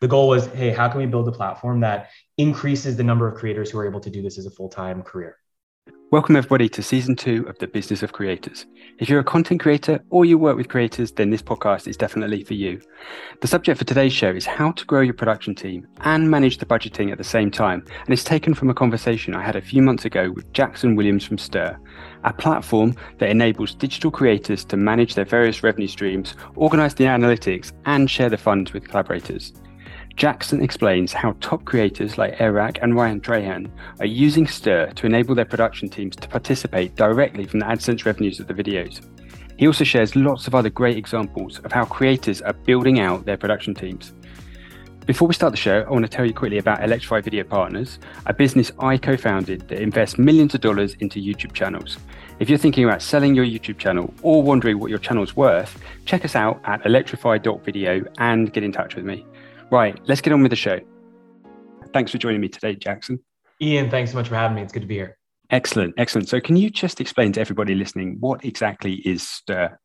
the goal was, hey, how can we build a platform that increases the number of creators who are able to do this as a full time career? Welcome, everybody, to season two of the Business of Creators. If you're a content creator or you work with creators, then this podcast is definitely for you. The subject for today's show is how to grow your production team and manage the budgeting at the same time. And it's taken from a conversation I had a few months ago with Jackson Williams from Stir, a platform that enables digital creators to manage their various revenue streams, organize the analytics, and share the funds with collaborators. Jackson explains how top creators like Airrack and Ryan Trahan are using Stir to enable their production teams to participate directly from the AdSense revenues of the videos. He also shares lots of other great examples of how creators are building out their production teams. Before we start the show, I want to tell you quickly about Electrify Video Partners, a business I co founded that invests millions of dollars into YouTube channels. If you're thinking about selling your YouTube channel or wondering what your channel's worth, check us out at electrify.video and get in touch with me. Right, let's get on with the show. Thanks for joining me today, Jackson. Ian, thanks so much for having me. It's good to be here. Excellent, excellent. So, can you just explain to everybody listening what exactly is Stir?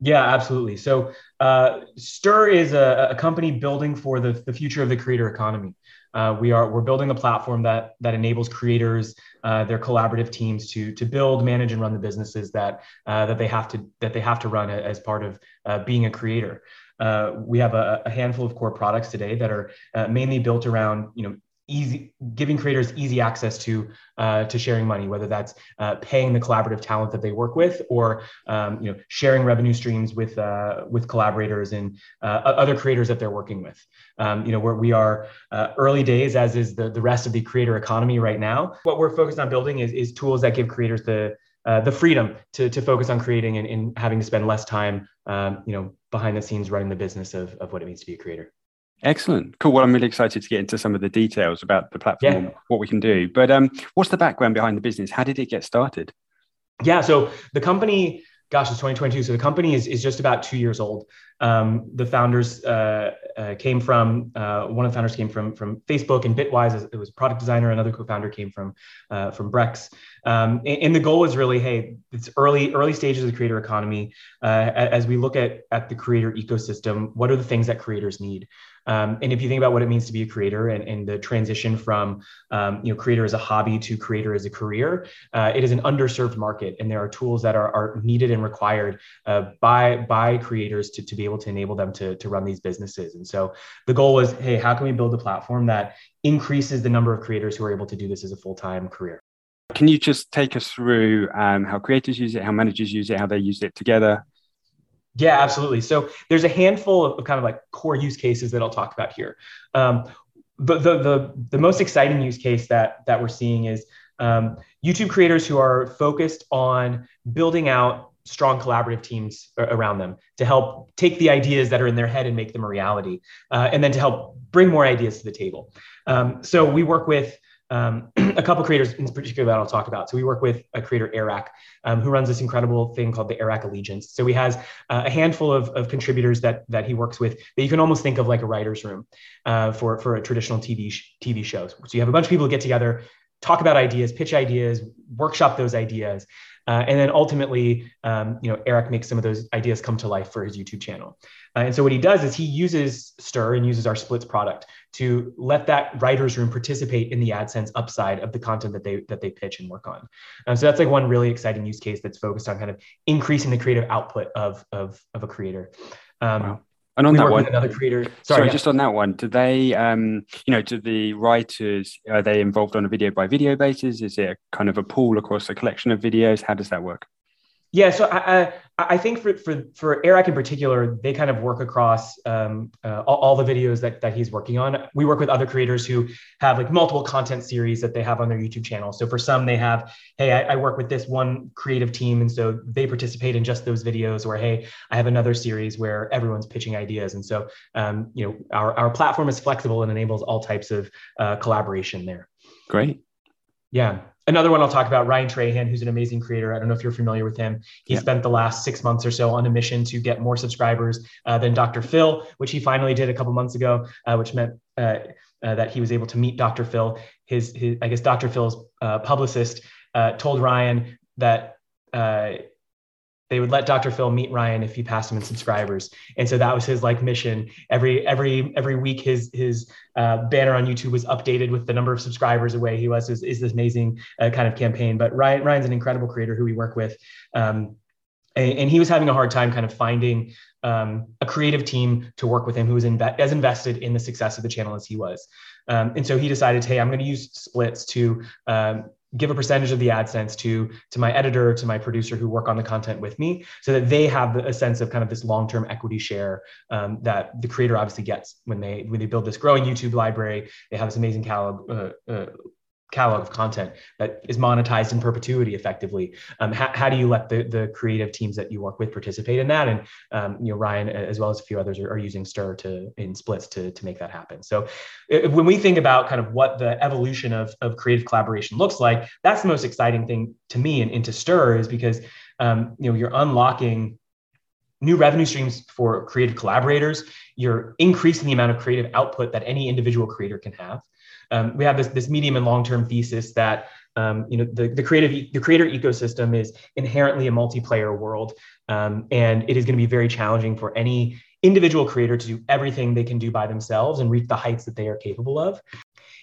Yeah, absolutely. So, uh, Stir is a, a, company building for the, the future of the creator economy. Uh, we are we're building a platform that that enables creators, uh, their collaborative teams to to build, manage, and run the businesses that uh, that they have to that they have to run as part of uh, being a creator. Uh, we have a, a, handful of core products today that are uh, mainly built around, you know, easy giving creators easy access to uh, to sharing money whether that's uh, paying the collaborative talent that they work with or um, you know sharing revenue streams with uh, with collaborators and uh, other creators that they're working with. Um, you know where we are uh, early days as is the, the rest of the creator economy right now. What we're focused on building is, is tools that give creators the uh, the freedom to, to focus on creating and, and having to spend less time, um, you know, behind the scenes running the business of, of what it means to be a creator. Excellent. Cool. Well, I'm really excited to get into some of the details about the platform, yeah. what we can do. But um, what's the background behind the business? How did it get started? Yeah. So the company gosh, it's 2022. So the company is, is just about two years old. Um, the founders uh, uh, came from, uh, one of the founders came from, from Facebook and Bitwise. It was a product designer. Another co-founder came from, uh, from Brex. Um, and, and, the goal was really, hey, it's early, early stages of the creator economy. Uh, as we look at, at the creator ecosystem, what are the things that creators need? Um, and if you think about what it means to be a creator and, and the transition from um, you know creator as a hobby to creator as a career, uh, it is an underserved market, and there are tools that are, are needed and required uh, by by creators to, to be able to enable them to, to run these businesses. And so the goal was, hey, how can we build a platform that increases the number of creators who are able to do this as a full time career? Can you just take us through um, how creators use it, how managers use it, how they use it together? Yeah, absolutely. So there's a handful of kind of like core use cases that I'll talk about here. Um, but the, the, the most exciting use case that, that we're seeing is um, YouTube creators who are focused on building out strong collaborative teams around them to help take the ideas that are in their head and make them a reality, uh, and then to help bring more ideas to the table. Um, so we work with um, a couple creators in particular that I'll talk about. So we work with a creator, Airrack, um, who runs this incredible thing called the Airrack Allegiance. So he has uh, a handful of, of contributors that that he works with that you can almost think of like a writer's room uh, for, for a traditional TV, TV show. So you have a bunch of people get together, talk about ideas, pitch ideas, workshop those ideas. Uh, and then ultimately, um, you know, Airrack makes some of those ideas come to life for his YouTube channel. Uh, and so what he does is he uses Stir and uses our Splits product to let that writers room participate in the AdSense upside of the content that they that they pitch and work on. Um, so that's like one really exciting use case that's focused on kind of increasing the creative output of of, of a creator. Um, wow. And on we that one, another creator. Sorry, sorry yeah. just on that one, do they, um, you know, do the writers are they involved on a video by video basis? Is it kind of a pool across a collection of videos? How does that work? Yeah, so I, I think for, for, for Airrack in particular, they kind of work across um, uh, all, all, the videos that, that he's working on. We work with other creators who have like multiple content series that they have on their YouTube channel. So for some, they have, hey, I, I work with this one creative team, and so they participate in just those videos. Or hey, I have another series where everyone's pitching ideas, and so um, you know our our platform is flexible and enables all types of uh, collaboration there. Great. Yeah another one I'll talk about, Ryan Trahan, who's an amazing creator. I don't know if you're familiar with him. He yeah. spent the last six months or so on a mission to get more subscribers uh, than Dr. Phil, which he finally did a couple months ago, uh, which meant uh, uh that he was able to meet Dr. Phil. His, his I guess, Dr. Phil's uh, publicist uh, told Ryan that they would let Dr. Phil meet Ryan if he passed him in subscribers, and so that was his like mission. Every every every week, his his uh, banner on YouTube was updated with the number of subscribers away he was. Is, is this amazing uh, kind of campaign? But Ryan Ryan's an incredible creator who we work with. Um, and, and he was having a hard time kind of finding um, a creative team to work with him who was inve- as invested in the success of the channel as he was. Um, and so he decided, hey, I'm going to use splits to um, give a percentage of the AdSense to to my editor, to my producer who work on the content with me, so that they have a sense of kind of this long-term equity share um, that the creator obviously gets when they when they build this growing YouTube library. They have this amazing catalog, uh, uh, catalog of content that is monetized in perpetuity effectively. Um, how, how, do you let the, the creative teams that you work with participate in that? And um, you know ryan as well as a few others are, are, using stir to in splits to, to make that happen. So if, when we think about kind of what the evolution of, of creative collaboration looks like that's the most exciting thing to me and into stir is because um, you know you're unlocking new revenue streams for creative collaborators. You're increasing the amount of creative output that any individual creator can have um, we have this, this medium and long-term thesis that um, you know the, the creative the creator ecosystem is inherently a multiplayer world um, and it is going to be very challenging for any individual creator to do everything they can do by themselves and reach the heights that they are capable of.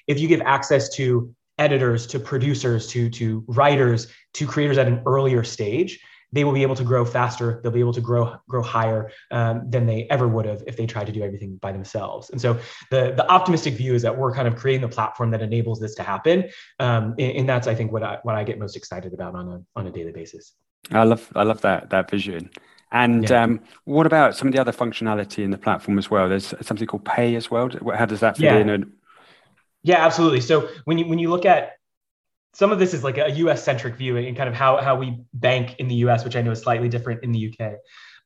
If you give access to editors to producers to to writers to creators at an earlier stage they will be able to grow faster. They'll be able to grow grow higher um, than they ever would have if they tried to do everything by themselves. And so the the optimistic view is that we're kind of creating the platform that enables this to happen. Um, and, and, that's I think what I what I get most excited about on a on a daily basis. I love I love that that vision. And yeah. um, what about some of the other functionality in the platform as well? There's something called Pay as well. How does that fit yeah. in? Yeah, absolutely. So when you when you look at some of this is like a US centric view and kind of how, how we bank in the US, which I know is slightly different in the UK.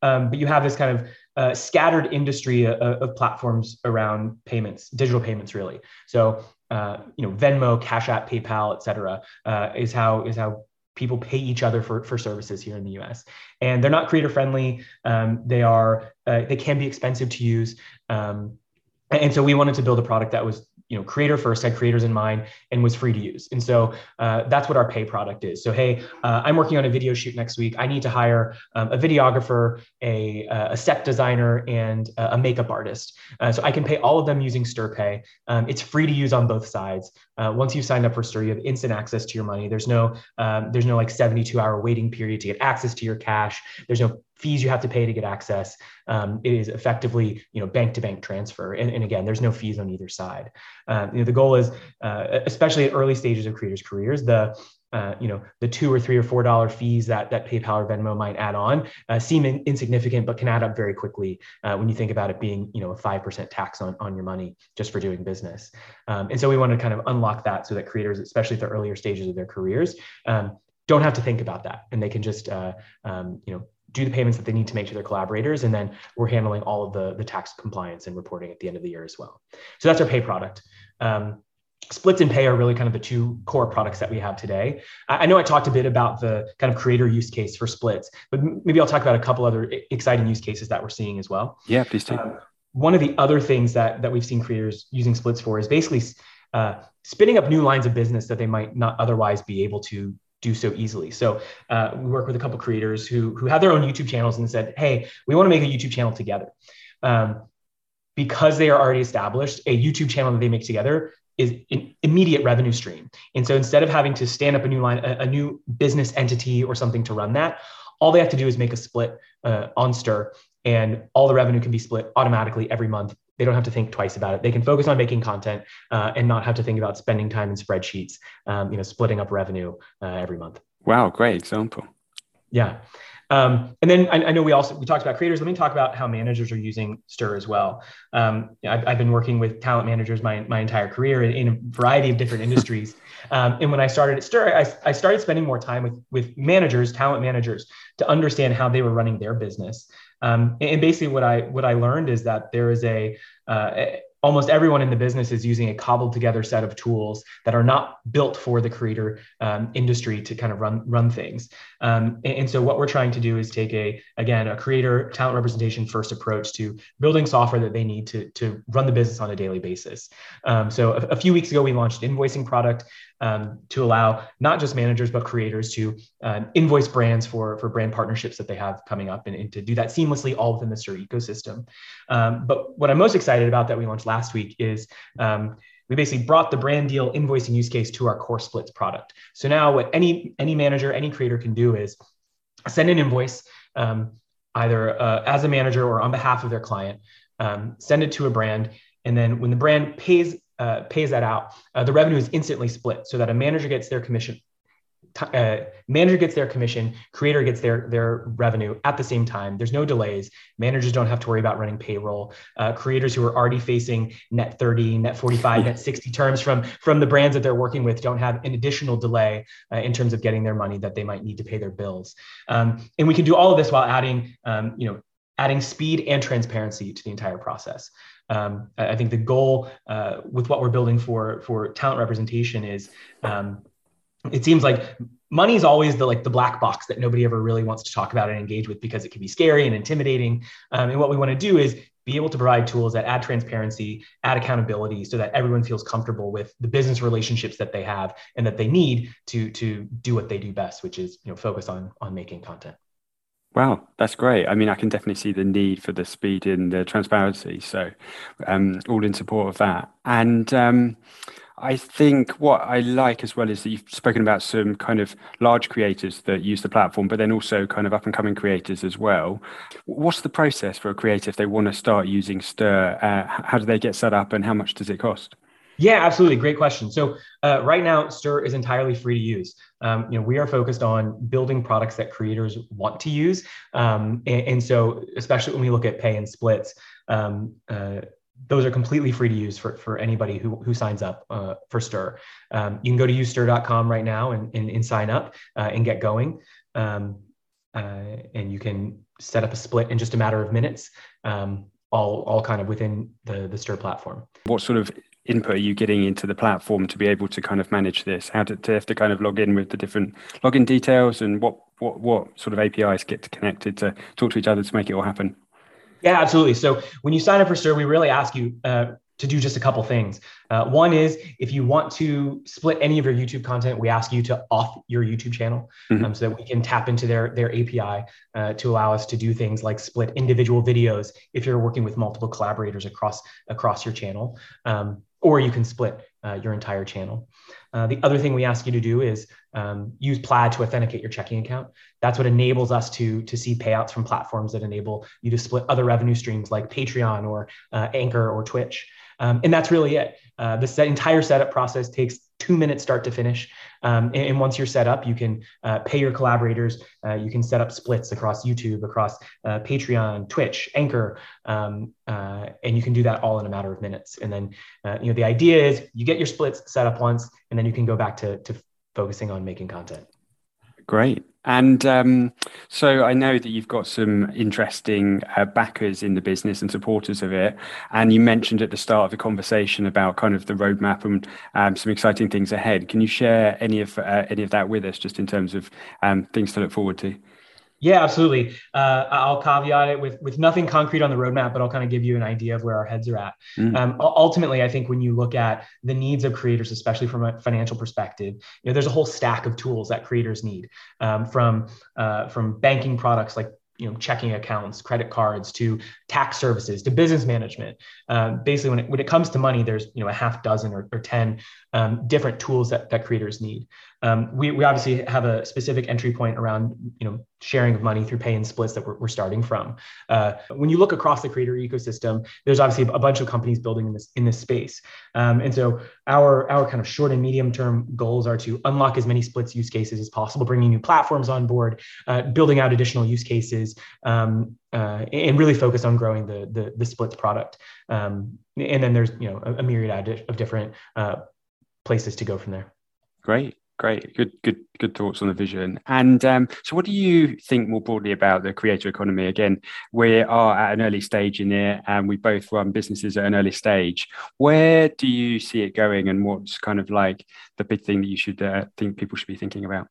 Um, but you have this kind of uh, scattered industry of, of, platforms around payments, digital payments, really. So, uh, you know, Venmo, Cash App, PayPal, et cetera, uh, is how is how people pay each other for, for services here in the US. And they're not creator friendly. Um, they are uh, they can be expensive to use. Um, and so we wanted to build a product that was you know creator first had creators in mind and was free to use. And so uh, that's what our pay product is. So hey uh, i'm working on a video shoot next week. I need to hire um, a videographer a, uh, a set designer and a makeup artist. Uh, so i can pay all of them using stirpay um, it's free to use on both sides. Uh, once you've signed up for stir you have instant access to your money. There's no um, there's no like 72 hour waiting period to get access to your cash. There's no fees you have to pay to get access. Um, it is effectively, you know, bank to bank transfer. And, and, again, there's no fees on either side. Uh, you know, the goal is, uh, especially at early stages of creators' careers, the uh, you know the two or three or four dollar fees that that PayPal or Venmo might add on uh, seem in, insignificant, but can add up very quickly uh, when you think about it being you know a five percent tax on on your money just for doing business. Um, and so we want to kind of unlock that so that creators, especially at the earlier stages of their careers, um, don't have to think about that, and they can just uh, um, you know do the payments that they need to make to their collaborators. And then we're handling all of the, the tax compliance and reporting at the end of the year as well. So that's our pay product. Um, Splits and Pay are really kind of the two core products that we have today. I, I know I talked a bit about the kind of creator use case for Splits, but maybe I'll talk about a couple other exciting use cases that we're seeing as well. Yeah, please do. Um, one of the other things that, that we've seen creators using Splits for is basically uh, spinning up new lines of business that they might not otherwise be able to do so easily. So uh, we work with a couple creators who who have their own YouTube channels and said, "Hey, we want to make a YouTube channel together." Um, because they are already established, a YouTube channel that they make together is an immediate revenue stream. And so instead of having to stand up a new line, a, a new business entity or something to run that, all they have to do is make a split uh, on Stir, and all the revenue can be split automatically every month they don't have to think twice about it. They can focus on making content uh, and not have to think about spending time in spreadsheets, um, you know, splitting up revenue uh, every month. Wow, great example. Yeah. Um, and then I, I, know we also we talked about creators. Let me talk about how managers are using Stir as well. Um, I've, I've, been working with talent managers my, my entire career in, in a variety of different industries. Um, and when I started at Stir, I, I started spending more time with with managers, talent managers, to understand how they were running their business. Um, and basically, what I what I learned is that there is a uh, almost everyone in the business is using a cobbled together set of tools that are not built for the creator um, industry to kind of run run things. Um, and, and, so what we're trying to do is take a again a creator talent representation first approach to building software that they need to to run the business on a daily basis. Um, so a, a, few weeks ago we launched an invoicing product um, to allow not just managers but creators to um, invoice brands for for brand partnerships that they have coming up and, and to do that seamlessly all within the Stir ecosystem. Um, but what I'm most excited about that we launched last week is um, we basically brought the brand deal invoicing use case to our core splits product. So now what any any manager, any creator can do is send an invoice um, either uh, as a manager or on behalf of their client, um, send it to a brand, and then when the brand pays uh, pays that out, uh, the revenue is instantly split so that a manager gets their commission uh, manager gets their commission, creator gets their their revenue at the same time. There's no delays. Managers don't have to worry about running payroll. Uh, creators who are already facing net 30, net 45, net 60 terms from from the brands that they're working with don't have an additional delay uh, in terms of getting their money that they might need to pay their bills. Um, and we can do all of this while adding, um, you know, adding speed and transparency to the entire process. Um, I think the goal uh, with what we're building for for talent representation is um, it seems like money is always the like the black box that nobody ever really wants to talk about and engage with because it can be scary and intimidating. Um, and what we want to do is be able to provide tools that add transparency, add accountability, so that everyone feels comfortable with the business relationships that they have and that they need to to do what they do best, which is you know focus on on making content. Wow, that's great. I mean, I can definitely see the need for the speed and the transparency. So, um, all in support of that. And um, I think what I like as well is that you've spoken about some kind of large creators that use the platform, but then also kind of up and coming creators as well. What's the process for a creator if they want to start using Stir? Uh, how do they get set up and how much does it cost? Yeah, absolutely. Great question. So uh, right now, Stir is entirely free to use. Um, you know, we are focused on building products that creators want to use, um, and, and, so especially when we look at pay and splits, um, uh, those are completely free to use for, for anybody who, who signs up uh, for Stir. Um, you can go to usestir.com right now and, and, and sign up uh, and get going. Um, uh, and you can set up a split in just a matter of minutes, um, all, all kind of within the, the Stir platform. What sort of input are you getting into the platform to be able to kind of manage this? How to, to have to kind of log in with the different login details and what, what, what sort of APIs get connected to talk to each other to make it all happen? Yeah, absolutely. So when you sign up for Stir, we really ask you uh, to do just a couple things. Uh, one is if you want to split any of your YouTube content, we ask you to off your YouTube channel mm-hmm. um, so that we can tap into their, their API uh, to allow us to do things like split individual videos if you're working with multiple collaborators across across your channel. Um, or you can split uh, your entire channel. Uh, the other thing we ask you to do is um, use Plaid to authenticate your checking account. That's what enables us to, to see payouts from platforms that enable you to split other revenue streams like Patreon or uh, Anchor or Twitch. Um, and that's really it. Uh, the set, entire setup process takes two minutes start to finish. Um, and, and, once you're set up, you can uh, pay your collaborators. Uh, you can set up splits across YouTube, across uh, Patreon, Twitch, Anchor, um, uh, and you can do that all in a matter of minutes. And then, uh, you know, the idea is you get your splits set up once, and then you can go back to, to focusing on making content. Great. And um, so I know that you've got some interesting uh, backers in the business and supporters of it. And you mentioned at the start of the conversation about kind of the roadmap and um, some exciting things ahead. Can you share any of uh, any of that with us, just in terms of um, things to look forward to? Yeah, absolutely. Uh, I'll caveat it with with nothing concrete on the roadmap, but I'll kind of give you an idea of where our heads are at. Mm-hmm. Um, ultimately, I think when you look at the needs of creators, especially from a financial perspective, you know, there's a whole stack of tools that creators need, um, from uh, from banking products like you know checking accounts credit cards to tax services to business management um, basically when it, when it comes to money there's you know a half dozen or, or 10 um, different tools that, that creators need. Um, we, we obviously have a specific entry point around you know sharing of money through pay and splits that we're, we're starting from. Uh, when you look across the creator ecosystem there's obviously a bunch of companies building in this in this space. Um, and so our our kind of short and medium term goals are to unlock as many splits use cases as possible bringing new platforms on board uh, building out additional use cases um, uh, and really focus on growing the the, the splits product. Um, and then there's you know a, a myriad of different uh, places to go from there great Great, good, good, good thoughts on the vision. And um, so, what do you think more broadly about the creator economy? Again, we are at an early stage in it, and we both run businesses at an early stage. Where do you see it going, and what's kind of like the big thing that you should uh, think people should be thinking about?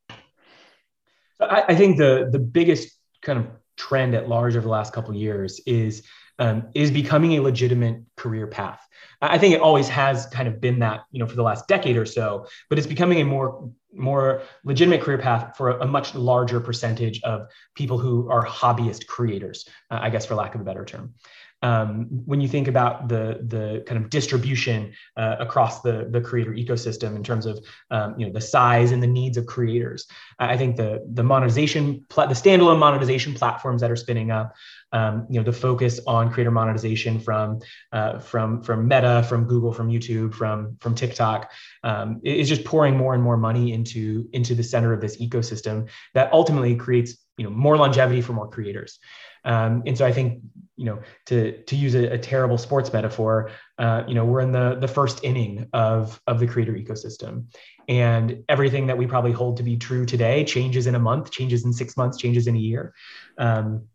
I, I think the the biggest kind of trend at large over the last couple of years is um, is becoming a legitimate career path. I think it always has kind of been that, you know, for the last decade or so, but it's becoming a more more legitimate career path for a, much larger percentage of people who are hobbyist creators, uh, I guess, for lack of a better term um, when you think about the the kind of distribution uh, across the the creator ecosystem in terms of um, you know the size and the needs of creators. I think the the monetization the standalone monetization platforms that are spinning up, um, you know, the focus on creator monetization from uh, from from Meta, from Google, from YouTube, from from TikTok um, is just pouring more and more money into into the center of this ecosystem that ultimately creates you know more longevity for more creators. Um, and so I think, you know, to to use a, a terrible sports metaphor, uh, you know, we're in the the first inning of of the creator ecosystem, and everything that we probably hold to be true today changes in a month, changes in six months, changes in a year. Um,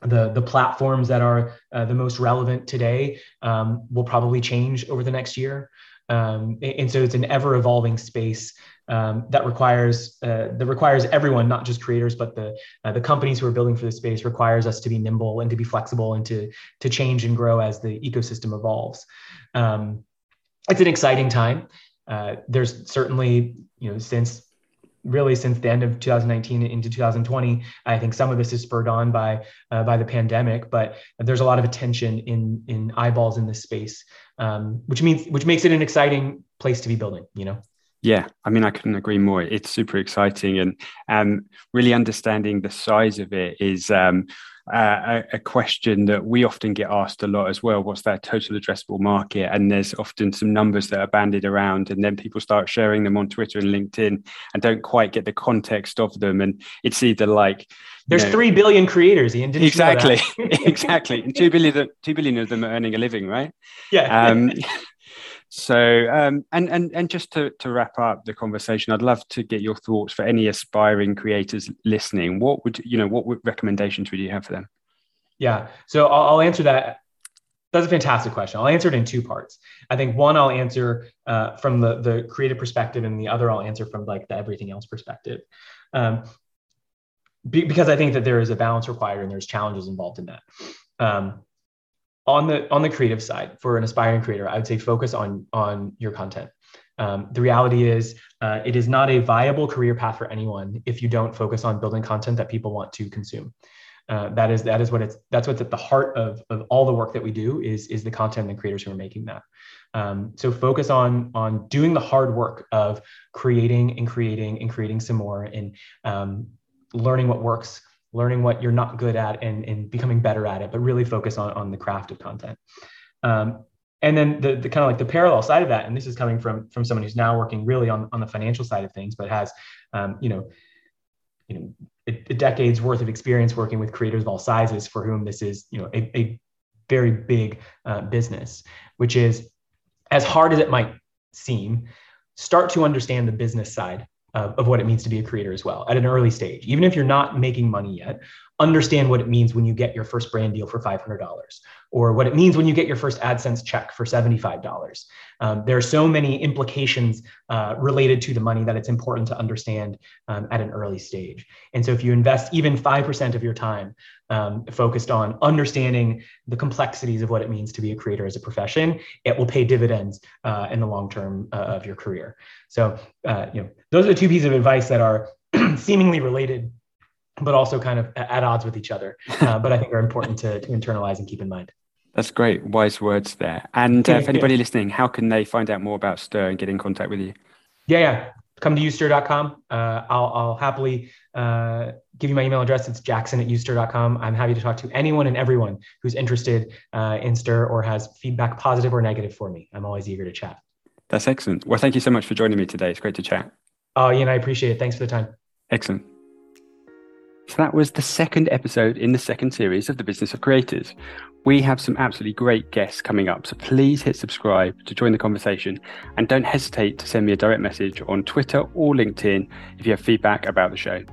the the platforms that are uh, the most relevant today um, will probably change over the next year. Um, and so it's an ever evolving space um, that requires uh, that requires everyone, not just creators, but the uh, the companies who are building for the space requires us to be nimble and to be flexible and to to change and grow as the ecosystem evolves. Um, it's an exciting time. Uh, there's certainly you know since really since the end of 2019 into 2020 i think some of this is spurred on by uh, by the pandemic but there's a lot of attention in in eyeballs in this space um, which means which makes it an exciting place to be building you know yeah, I mean, I couldn't agree more. It's super exciting, and um, really understanding the size of it is um, uh, a, a, question that we often get asked a lot as well. What's that total addressable market? And there's often some numbers that are bandied around, and then people start sharing them on Twitter and LinkedIn, and don't quite get the context of them. And it's either like there's know, three billion creators, Ian. Didn't exactly, exactly, and two billion, two billion of them are earning a living, right? Yeah. Um, So, um, and and and just to to wrap up the conversation, I'd love to get your thoughts for any aspiring creators listening. What would you know? What recommendations would you have for them? Yeah, so I'll, I'll answer that. That's a fantastic question. I'll answer it in two parts. I think one I'll answer uh, from the the creative perspective, and the other I'll answer from like the everything else perspective. Um, be, because I think that there is a balance required and there's challenges involved in that. Um, on the on the creative side for an aspiring creator i would say focus on on your content. Um, the reality is uh, it is not a viable career path for anyone if you don't focus on building content that people want to consume. Uh, that is that is what it's that's what's at the heart of, of all the work that we do is is the content and the creators who are making that. Um, so focus on on doing the hard work of creating and creating and creating some more and um, learning what works learning what you're not good at and, and becoming better at it, but really focus on, on the craft of content. Um, and then the, the kind of like the parallel side of that, and this is coming from from someone who's now working really on, on the financial side of things, but has um, you know, you know, a, a, decade's worth of experience working with creators of all sizes for whom this is you know a, a very big uh, business, which is as hard as it might seem, start to understand the business side of, of what it means to be a creator as well at an early stage. Even if you're not making money yet, understand what it means when you get your first brand deal for $500 or what it means when you get your first AdSense check for $75. Um, there are so many implications uh, related to the money that it's important to understand um, at an early stage. And so if you invest even 5% of your time um, focused on understanding the complexities of what it means to be a creator as a profession, it will pay dividends uh, in the long term uh, of your career. So, uh, you know, those are the two pieces of advice that are seemingly related but also kind of at odds with each other, uh, but I think are important to, to internalize and keep in mind. That's great. Wise words there. And uh, if anybody listening, how can they find out more about Stir and get in contact with you? Yeah, yeah. Come to usestir.com. Uh, I'll, I'll happily uh, give you my email address. It's jackson at usestir.com. I'm happy to talk to anyone and everyone who's interested uh, in Stir or has feedback, positive or negative for me. I'm always eager to chat. That's excellent. Well, thank you so much for joining me today. It's great to chat. Oh, Ian, I appreciate it. Thanks for the time. Excellent. So that was the second episode in the second series of the Business of Creators. We have some absolutely great guests coming up, so please hit subscribe to join the conversation and don't hesitate to send me a direct message on Twitter or LinkedIn if you have feedback about the show.